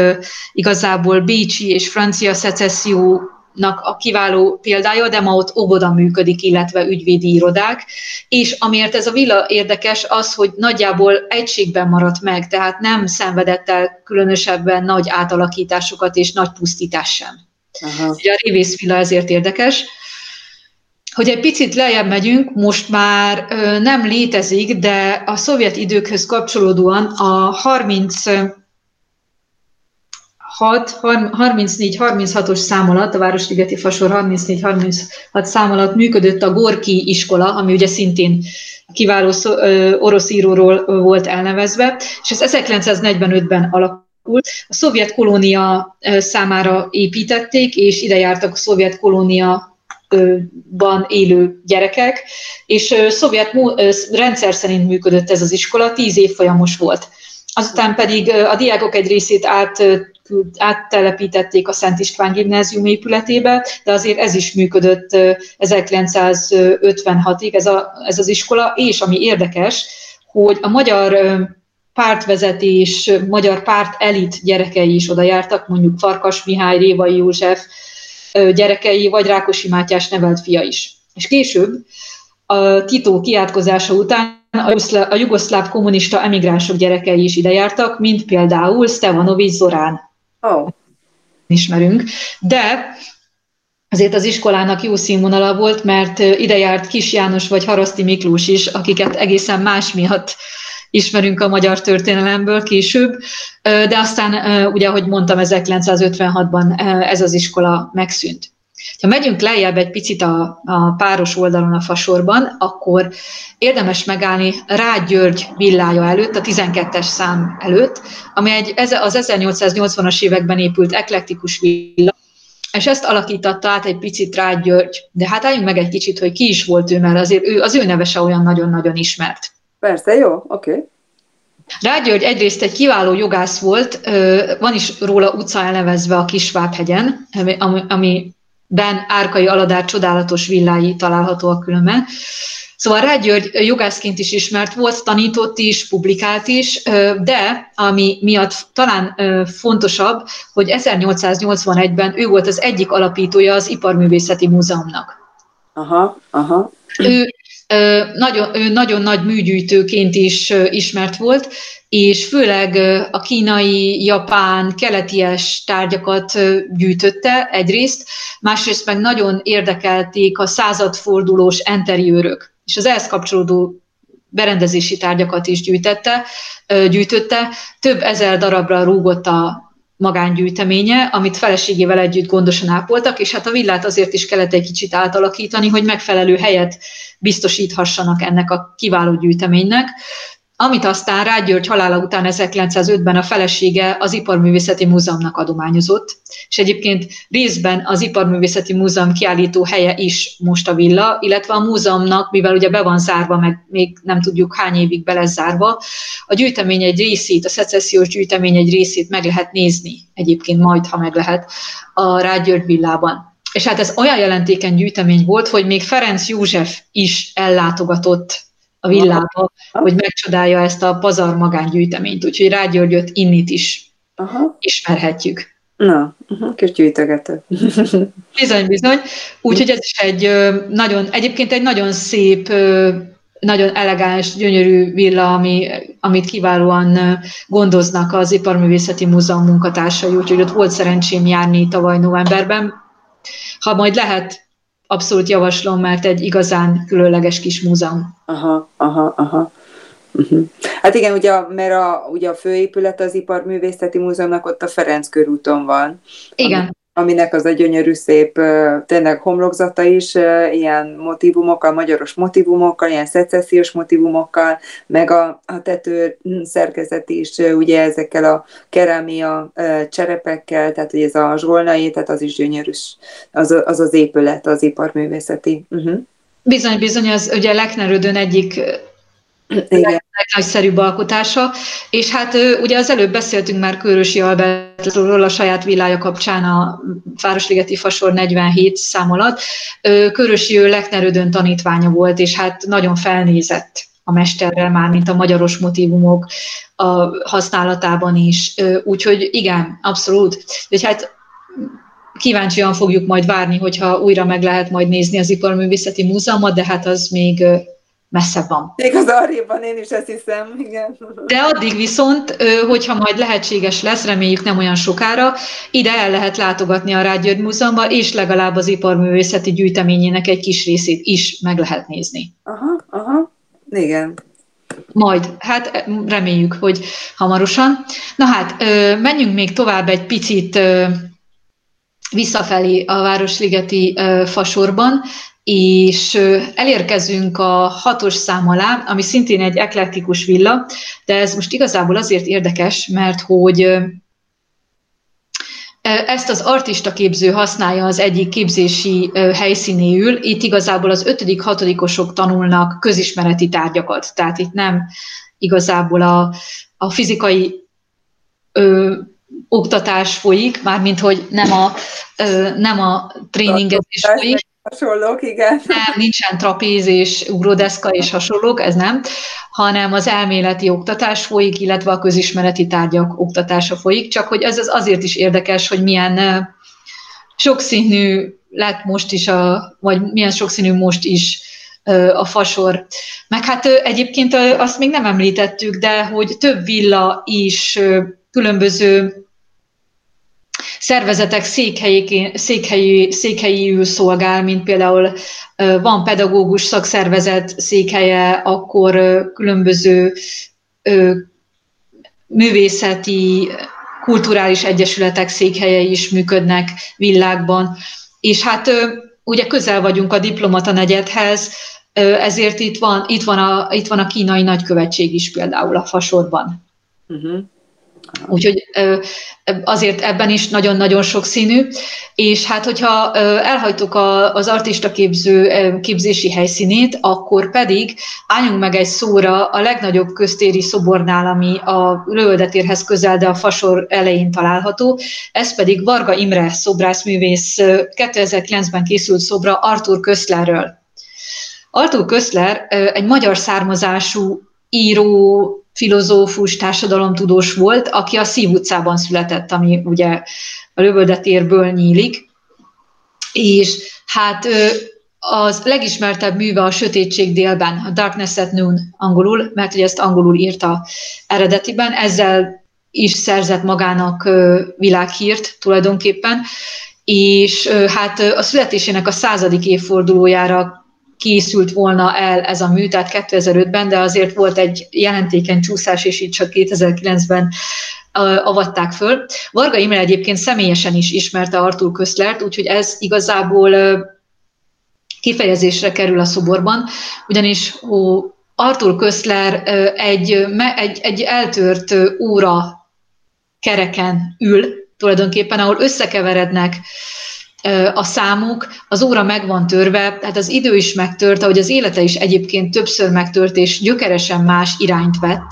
igazából bécsi és francia szecesszió a kiváló példája, de ma ott óvoda működik, illetve ügyvédi irodák, és amiért ez a villa érdekes az, hogy nagyjából egységben maradt meg, tehát nem szenvedett el különösebben nagy átalakításokat és nagy pusztítás sem. Aha. Ugye a Révész villa ezért érdekes. Hogy egy picit lejjebb megyünk, most már nem létezik, de a szovjet időkhöz kapcsolódóan a 30 34-36-os szám alatt, a Városligeti Fasor 34-36 szám alatt működött a Gorki iskola, ami ugye szintén kiváló orosz íróról volt elnevezve, és ez 1945-ben alakult. A szovjet kolónia számára építették, és ide jártak a szovjet kolónia ban élő gyerekek, és szovjet rendszer szerint működött ez az iskola, tíz évfolyamos volt. Azután pedig a diákok egy részét át áttelepítették a Szent István gimnázium épületébe, de azért ez is működött 1956-ig, ez, a, ez az iskola, és ami érdekes, hogy a magyar pártvezetés, magyar párt elit gyerekei is oda jártak, mondjuk Farkas Mihály, Révai József gyerekei, vagy Rákosi Mátyás nevelt fia is. És később, a Tito kiátkozása után a jugoszláv kommunista emigránsok gyerekei is ide jártak, mint például Stevanovics Zorán. Oh. Ismerünk. De azért az iskolának jó színvonala volt, mert ide járt Kis János vagy Haraszti Miklós is, akiket egészen más miatt ismerünk a magyar történelemből később, de aztán, ugye, ahogy mondtam, 1956-ban ez az iskola megszűnt. Ha megyünk lejjebb egy picit a, a páros oldalon a fasorban, akkor érdemes megállni Rád György villája előtt, a 12-es szám előtt, ami egy, az 1880-as években épült eklektikus villa, és ezt alakította át egy picit Rád György. De hát álljunk meg egy kicsit, hogy ki is volt ő, mert azért ő, az ő nevese olyan nagyon-nagyon ismert. Persze, jó, oké. Okay. Rád György egyrészt egy kiváló jogász volt, van is róla utca elnevezve a Kisvábhegyen, ami, ami Ben Árkai Aladár csodálatos villái találhatóak különben. Szóval Rád György jogászként is ismert volt, tanított is, publikált is, de ami miatt talán fontosabb, hogy 1881-ben ő volt az egyik alapítója az Iparművészeti Múzeumnak. Aha, aha. Ő nagyon, nagyon nagy műgyűjtőként is ismert volt, és főleg a kínai, japán, keleties tárgyakat gyűjtötte egyrészt, másrészt meg nagyon érdekelték a századfordulós enteriőrök, és az ehhez kapcsolódó berendezési tárgyakat is gyűjtette, gyűjtötte. Több ezer darabra rúgott a magángyűjteménye, amit feleségével együtt gondosan ápoltak, és hát a villát azért is kellett egy kicsit átalakítani, hogy megfelelő helyet biztosíthassanak ennek a kiváló gyűjteménynek amit aztán Rád György halála után 1905-ben a felesége az Iparművészeti Múzeumnak adományozott, és egyébként részben az Iparművészeti Múzeum kiállító helye is most a villa, illetve a múzeumnak, mivel ugye be van zárva, meg még nem tudjuk hány évig be lesz zárva, a gyűjtemény egy részét, a szecessziós gyűjtemény egy részét meg lehet nézni, egyébként majd, ha meg lehet, a Rád György villában. És hát ez olyan jelentékeny gyűjtemény volt, hogy még Ferenc József is ellátogatott a villába, Aha. hogy megcsodálja ezt a pazar magángyűjteményt, úgyhogy Rágyörgyöt innit is Aha. ismerhetjük. Na, kis gyűjtögető. bizony, bizony. Úgyhogy ez is egy nagyon, egyébként egy nagyon szép, nagyon elegáns, gyönyörű villa, ami, amit kiválóan gondoznak az Iparművészeti Múzeum munkatársai, úgyhogy ott volt szerencsém járni tavaly novemberben. Ha majd lehet, abszolút javaslom, mert egy igazán különleges kis múzeum. Aha, aha, aha. Uh-huh. Hát igen, ugye, mert a, ugye a főépület az Iparművészeti Múzeumnak ott a Ferenc körúton van. Igen. Ami, aminek az a gyönyörű szép, tényleg homlokzata is ilyen motivumokkal, magyaros motivumokkal, ilyen szecessziós motivumokkal, meg a, a tető szerkezet is ugye ezekkel a kerámia cserepekkel, tehát hogy ez a zsolnai, tehát az is gyönyörű, az az, az épület, az iparművészeti. Uh-huh. Bizony, bizony, az ugye Leknerődön egyik igen. legnagyszerűbb alkotása, és hát ugye az előbb beszéltünk már Körösi Albertról a saját villája kapcsán a Városligeti Fasor 47 szám alatt. Körösi ő Leknerődön tanítványa volt, és hát nagyon felnézett a mesterrel már, mint a magyaros motivumok a használatában is. Úgyhogy igen, abszolút. Úgyhogy hát kíváncsian fogjuk majd várni, hogyha újra meg lehet majd nézni az Iparművészeti Múzeumot, de hát az még messze van. Még az arréban én is ezt hiszem, igen. De addig viszont, hogyha majd lehetséges lesz, reméljük nem olyan sokára, ide el lehet látogatni a Rágyőd Múzeumba, és legalább az iparművészeti gyűjteményének egy kis részét is meg lehet nézni. Aha, aha, igen. Majd, hát reméljük, hogy hamarosan. Na hát, menjünk még tovább egy picit visszafelé a Városligeti fasorban, és elérkezünk a hatos szám alá, ami szintén egy eklektikus villa, de ez most igazából azért érdekes, mert hogy ezt az artista képző használja az egyik képzési helyszínéül. Itt igazából az ötödik, hatodikosok tanulnak közismereti tárgyakat. Tehát itt nem igazából a, a fizikai ö, oktatás folyik, mármint hogy nem a, ö, nem a tréningezés folyik, hasonlók, igen. Nem, nincsen trapéz és ugródeszka és hasonlók, ez nem, hanem az elméleti oktatás folyik, illetve a közismereti tárgyak oktatása folyik, csak hogy ez az azért is érdekes, hogy milyen sokszínű lett most is, a, vagy milyen sokszínű most is a fasor. Meg hát egyébként azt még nem említettük, de hogy több villa is különböző szervezetek székhelyi, székhelyű szolgál, mint például van pedagógus szakszervezet székhelye, akkor különböző művészeti, kulturális egyesületek székhelyei is működnek világban. És hát ugye közel vagyunk a diplomata negyedhez, ezért itt van, itt van, a, itt van a kínai nagykövetség is például a fasorban. Uh-huh. Úgyhogy azért ebben is nagyon-nagyon sokszínű, és hát hogyha elhagytuk az artista képző képzési helyszínét, akkor pedig álljunk meg egy szóra a legnagyobb köztéri szobornál, ami a Lövöldetérhez közel, de a Fasor elején található, ez pedig Varga Imre szobrászművész 2009-ben készült szobra Artur Köszlerről. Artur Köszler egy magyar származású író, filozófus, társadalomtudós volt, aki a Szív utcában született, ami ugye a Lövöldetérből nyílik, és hát az legismertebb műve a Sötétség délben, a Darkness at Noon angolul, mert hogy ezt angolul írta eredetiben, ezzel is szerzett magának világhírt tulajdonképpen, és hát a születésének a századik évfordulójára készült volna el ez a mű, tehát 2005-ben, de azért volt egy jelentékeny csúszás, és így csak 2009-ben avatták föl. Varga Imre egyébként személyesen is ismerte Artur Köszlert, úgyhogy ez igazából kifejezésre kerül a szoborban, ugyanis ó, Artur Köszler egy, egy, egy eltört óra kereken ül, tulajdonképpen, ahol összekeverednek a számuk, az óra meg van törve, tehát az idő is megtört, ahogy az élete is egyébként többször megtört, és gyökeresen más irányt vett.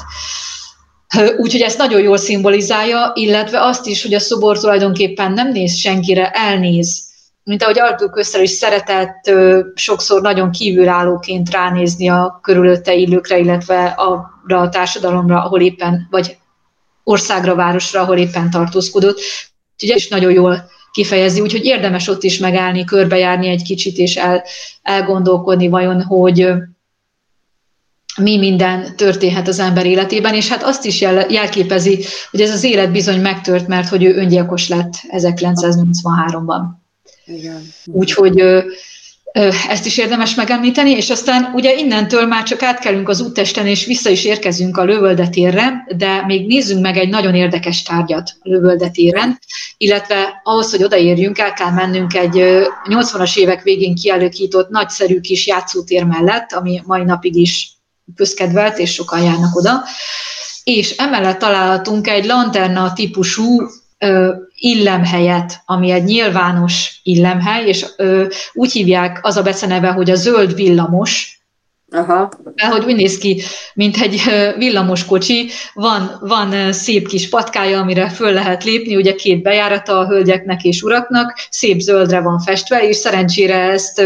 Úgyhogy ezt nagyon jól szimbolizálja, illetve azt is, hogy a szobor tulajdonképpen nem néz senkire, elnéz. Mint ahogy Artur Köszter is szeretett sokszor nagyon kívülállóként ránézni a körülötte illőkre, illetve arra a társadalomra, ahol éppen, vagy országra, városra, ahol éppen tartózkodott. Úgyhogy ez is nagyon jól kifejezi, úgyhogy érdemes ott is megállni, körbejárni egy kicsit, és el, elgondolkodni vajon, hogy mi minden történhet az ember életében, és hát azt is jel, jelképezi, hogy ez az élet bizony megtört, mert hogy ő öngyilkos lett 1983-ban. Igen. Úgyhogy ezt is érdemes megemlíteni, és aztán ugye innentől már csak átkelünk az úttesten, és vissza is érkezünk a lövöldetérre, de még nézzünk meg egy nagyon érdekes tárgyat lövöldetéren, illetve ahhoz, hogy odaérjünk, el kell mennünk egy 80-as évek végén kialakított nagyszerű kis játszótér mellett, ami mai napig is közkedvelt, és sokan járnak oda, és emellett találhatunk egy lanterna típusú illemhelyet, ami egy nyilvános illemhely, és ö, úgy hívják az a beceneve, hogy a zöld villamos, Aha. hogy úgy néz ki, mint egy villamos kocsi, van, van szép kis patkája, amire föl lehet lépni, ugye két bejárata a hölgyeknek és uraknak, szép zöldre van festve, és szerencsére ezt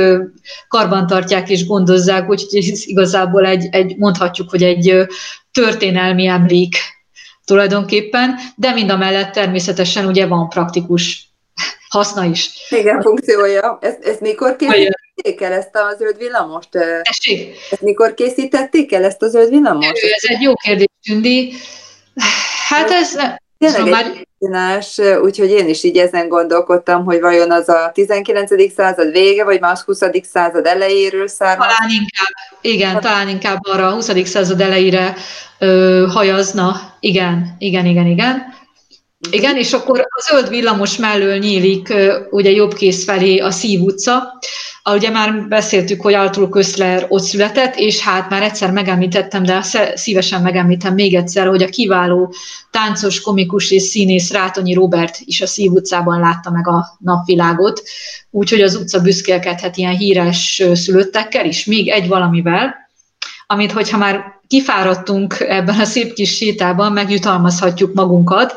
karban tartják és gondozzák, úgyhogy ez igazából egy, egy mondhatjuk, hogy egy történelmi emlék tulajdonképpen, de mind a mellett természetesen ugye van praktikus haszna is. Igen, funkciója. Ezt, ezt mikor készítették el, ezt a zöld villamost? Tessék? Ezt mikor készítették el, ezt a zöld villamost? Ez egy jó kérdés, Tündi. Hát ez... Tényleg szóval egy fascinás, úgyhogy én is így ezen gondolkodtam, hogy vajon az a 19. század vége, vagy már az 20. század elejéről származik. Talán inkább, igen, hát. talán inkább arra a 20. század elejére ö, hajazna. Igen, igen, igen, igen. Igen, és akkor a zöld villamos mellől nyílik ugye jobb kész felé a Szív utca. Ugye már beszéltük, hogy Arthur Köszler ott született, és hát már egyszer megemlítettem, de szívesen megemlítem még egyszer, hogy a kiváló táncos, komikus és színész Rátonyi Robert is a Szív utcában látta meg a napvilágot, úgyhogy az utca büszkélkedhet ilyen híres szülöttekkel is, még egy valamivel, amit hogyha már kifáradtunk ebben a szép kis sétában, megjutalmazhatjuk magunkat,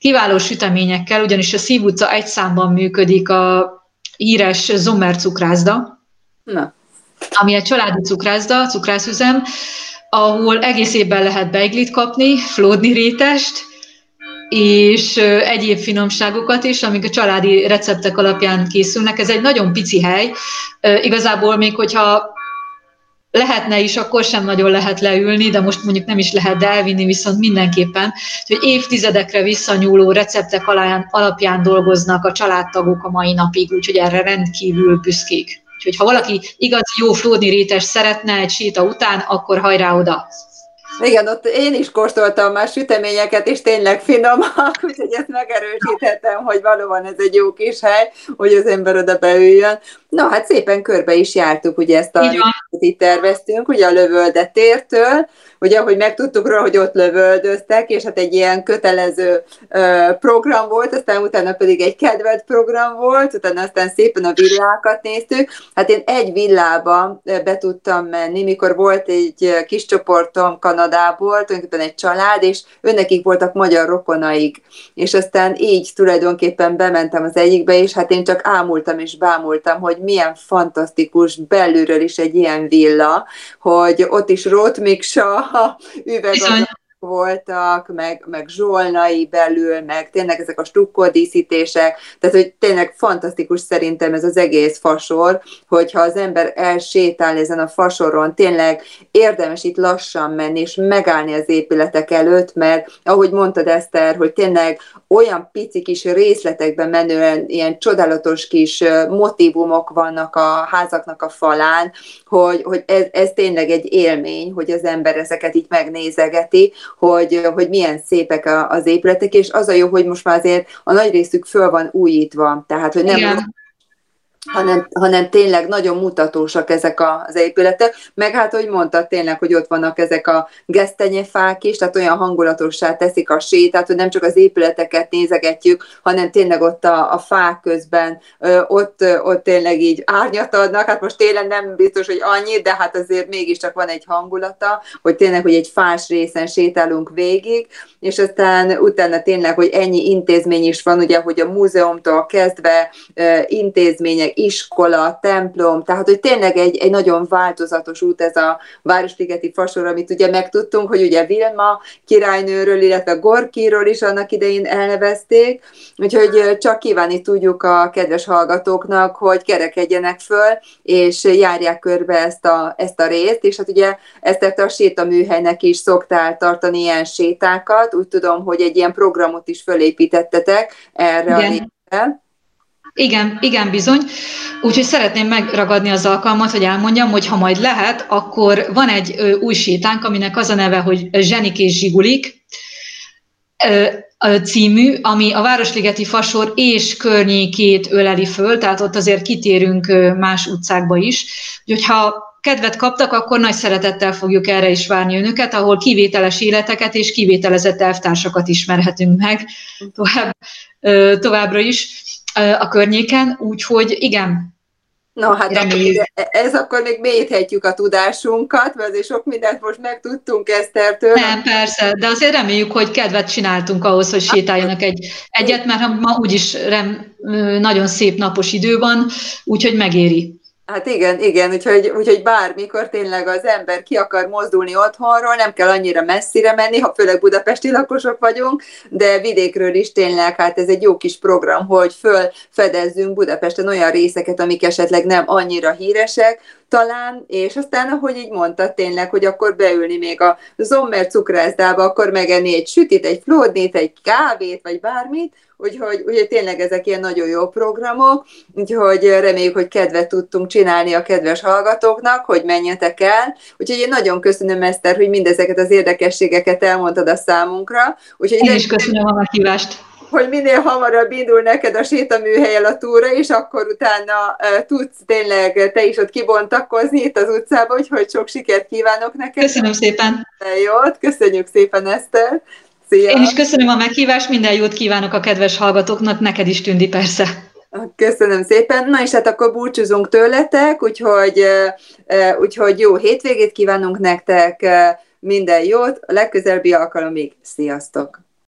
kiváló süteményekkel, ugyanis a Szív utca egy számban működik a híres Zommer cukrászda, Na. ami egy családi cukrászda, cukrászüzem, ahol egész évben lehet beiglit kapni, flódni rétest, és egyéb finomságokat is, amik a családi receptek alapján készülnek. Ez egy nagyon pici hely. Igazából még, hogyha lehetne is, akkor sem nagyon lehet leülni, de most mondjuk nem is lehet, elvinni viszont mindenképpen. Hogy évtizedekre visszanyúló receptek alapján dolgoznak a családtagok a mai napig, úgyhogy erre rendkívül büszkék. Úgyhogy ha valaki igazi jó flódni rétes szeretne egy séta után, akkor hajrá oda! Igen, ott én is kóstoltam már süteményeket, és tényleg finomak, úgyhogy ezt megerősítettem, hogy valóban ez egy jó kis hely, hogy az ember oda beüljön. Na, hát szépen körbe is jártuk, ugye ezt a itt terveztünk, ugye a lövöldetértől, ugye, ahogy megtudtuk róla, hogy ott lövöldöztek, és hát egy ilyen kötelező uh, program volt, aztán utána pedig egy kedvelt program volt, utána aztán szépen a villákat néztük. Hát én egy villába be tudtam menni, mikor volt egy kis csoportom Kanadából, tulajdonképpen egy család, és önnekik voltak magyar rokonaik, és aztán így tulajdonképpen bementem az egyikbe, és hát én csak ámultam és bámultam, hogy milyen fantasztikus belülről is egy ilyen villa, hogy ott is Rotmiksa, üveg voltak, meg, meg zsolnai belül, meg tényleg ezek a stukkódíszítések, tehát hogy tényleg fantasztikus szerintem ez az egész fasor, hogyha az ember elsétál ezen a fasoron, tényleg érdemes itt lassan menni, és megállni az épületek előtt, mert ahogy mondtad Eszter, hogy tényleg olyan pici kis részletekben menően ilyen csodálatos kis motivumok vannak a házaknak a falán, hogy, hogy ez, ez tényleg egy élmény, hogy az ember ezeket így megnézegeti, hogy, hogy milyen szépek az épületek, és az a jó, hogy most már azért a nagy részük föl van újítva, tehát hogy nem Igen hanem, hanem tényleg nagyon mutatósak ezek az épületek, meg hát, hogy mondtad tényleg, hogy ott vannak ezek a gesztenyefák is, tehát olyan hangulatossá teszik a sétát, hogy nem csak az épületeket nézegetjük, hanem tényleg ott a, a fák közben, ott, ott tényleg így árnyat adnak, hát most télen nem biztos, hogy annyi, de hát azért mégiscsak van egy hangulata, hogy tényleg, hogy egy fás részen sétálunk végig, és aztán utána tényleg, hogy ennyi intézmény is van, ugye, hogy a múzeumtól kezdve intézmények, iskola, templom, tehát hogy tényleg egy, egy nagyon változatos út ez a Városligeti fasor, amit ugye megtudtunk, hogy ugye Vilma királynőről, illetve Gorkiról is annak idején elnevezték, úgyhogy csak kívánni tudjuk a kedves hallgatóknak, hogy kerekedjenek föl, és járják körbe ezt a, ezt a részt, és hát ugye ezt a sétaműhelynek is szoktál tartani ilyen sétákat, úgy tudom, hogy egy ilyen programot is fölépítettetek erre Igen. a részre. Igen, igen, bizony. Úgyhogy szeretném megragadni az alkalmat, hogy elmondjam, hogy ha majd lehet, akkor van egy ö, új sétánk, aminek az a neve, hogy Zsenik és Zsigulik ö, című, ami a Városligeti Fasor és környékét öleli föl, tehát ott azért kitérünk más utcákba is. Úgyhogy ha kedvet kaptak, akkor nagy szeretettel fogjuk erre is várni önöket, ahol kivételes életeket és kivételezett elvtársakat ismerhetünk meg tovább, továbbra is a környéken, úgyhogy igen, Na hát akkor ez akkor még mélyíthetjük a tudásunkat, mert azért sok mindent most megtudtunk Esztertől. Nem, persze, de azért reméljük, hogy kedvet csináltunk ahhoz, hogy sétáljanak egy, egyet, mert ma úgyis rem, nagyon szép napos idő van, úgyhogy megéri. Hát igen, igen, úgyhogy, úgyhogy bármikor tényleg az ember ki akar mozdulni otthonról, nem kell annyira messzire menni, ha főleg budapesti lakosok vagyunk, de vidékről is tényleg, hát ez egy jó kis program, hogy fölfedezzünk Budapesten olyan részeket, amik esetleg nem annyira híresek, talán, és aztán, ahogy így mondta tényleg, hogy akkor beülni még a Zommer cukrászdába, akkor megenni egy sütit, egy flódnét, egy kávét, vagy bármit, úgyhogy, úgyhogy tényleg ezek ilyen nagyon jó programok, úgyhogy reméljük, hogy kedvet tudtunk csinálni a kedves hallgatóknak, hogy menjetek el. Úgyhogy én nagyon köszönöm, Eszter, hogy mindezeket az érdekességeket elmondtad a számunkra. Úgyhogy én is köszönöm a meghívást hogy minél hamarabb indul neked a sétaműhelyel a túra, és akkor utána tudsz tényleg te is ott kibontakozni itt az utcába, úgyhogy sok sikert kívánok neked. Köszönöm szépen. Jót, köszönjük szépen, Eszter. Szia. Én is köszönöm a meghívást, minden jót kívánok a kedves hallgatóknak, neked is Tündi persze. Köszönöm szépen. Na és hát akkor búcsúzunk tőletek, úgyhogy, úgyhogy jó hétvégét kívánunk nektek, minden jót, a legközelebbi alkalomig, sziasztok!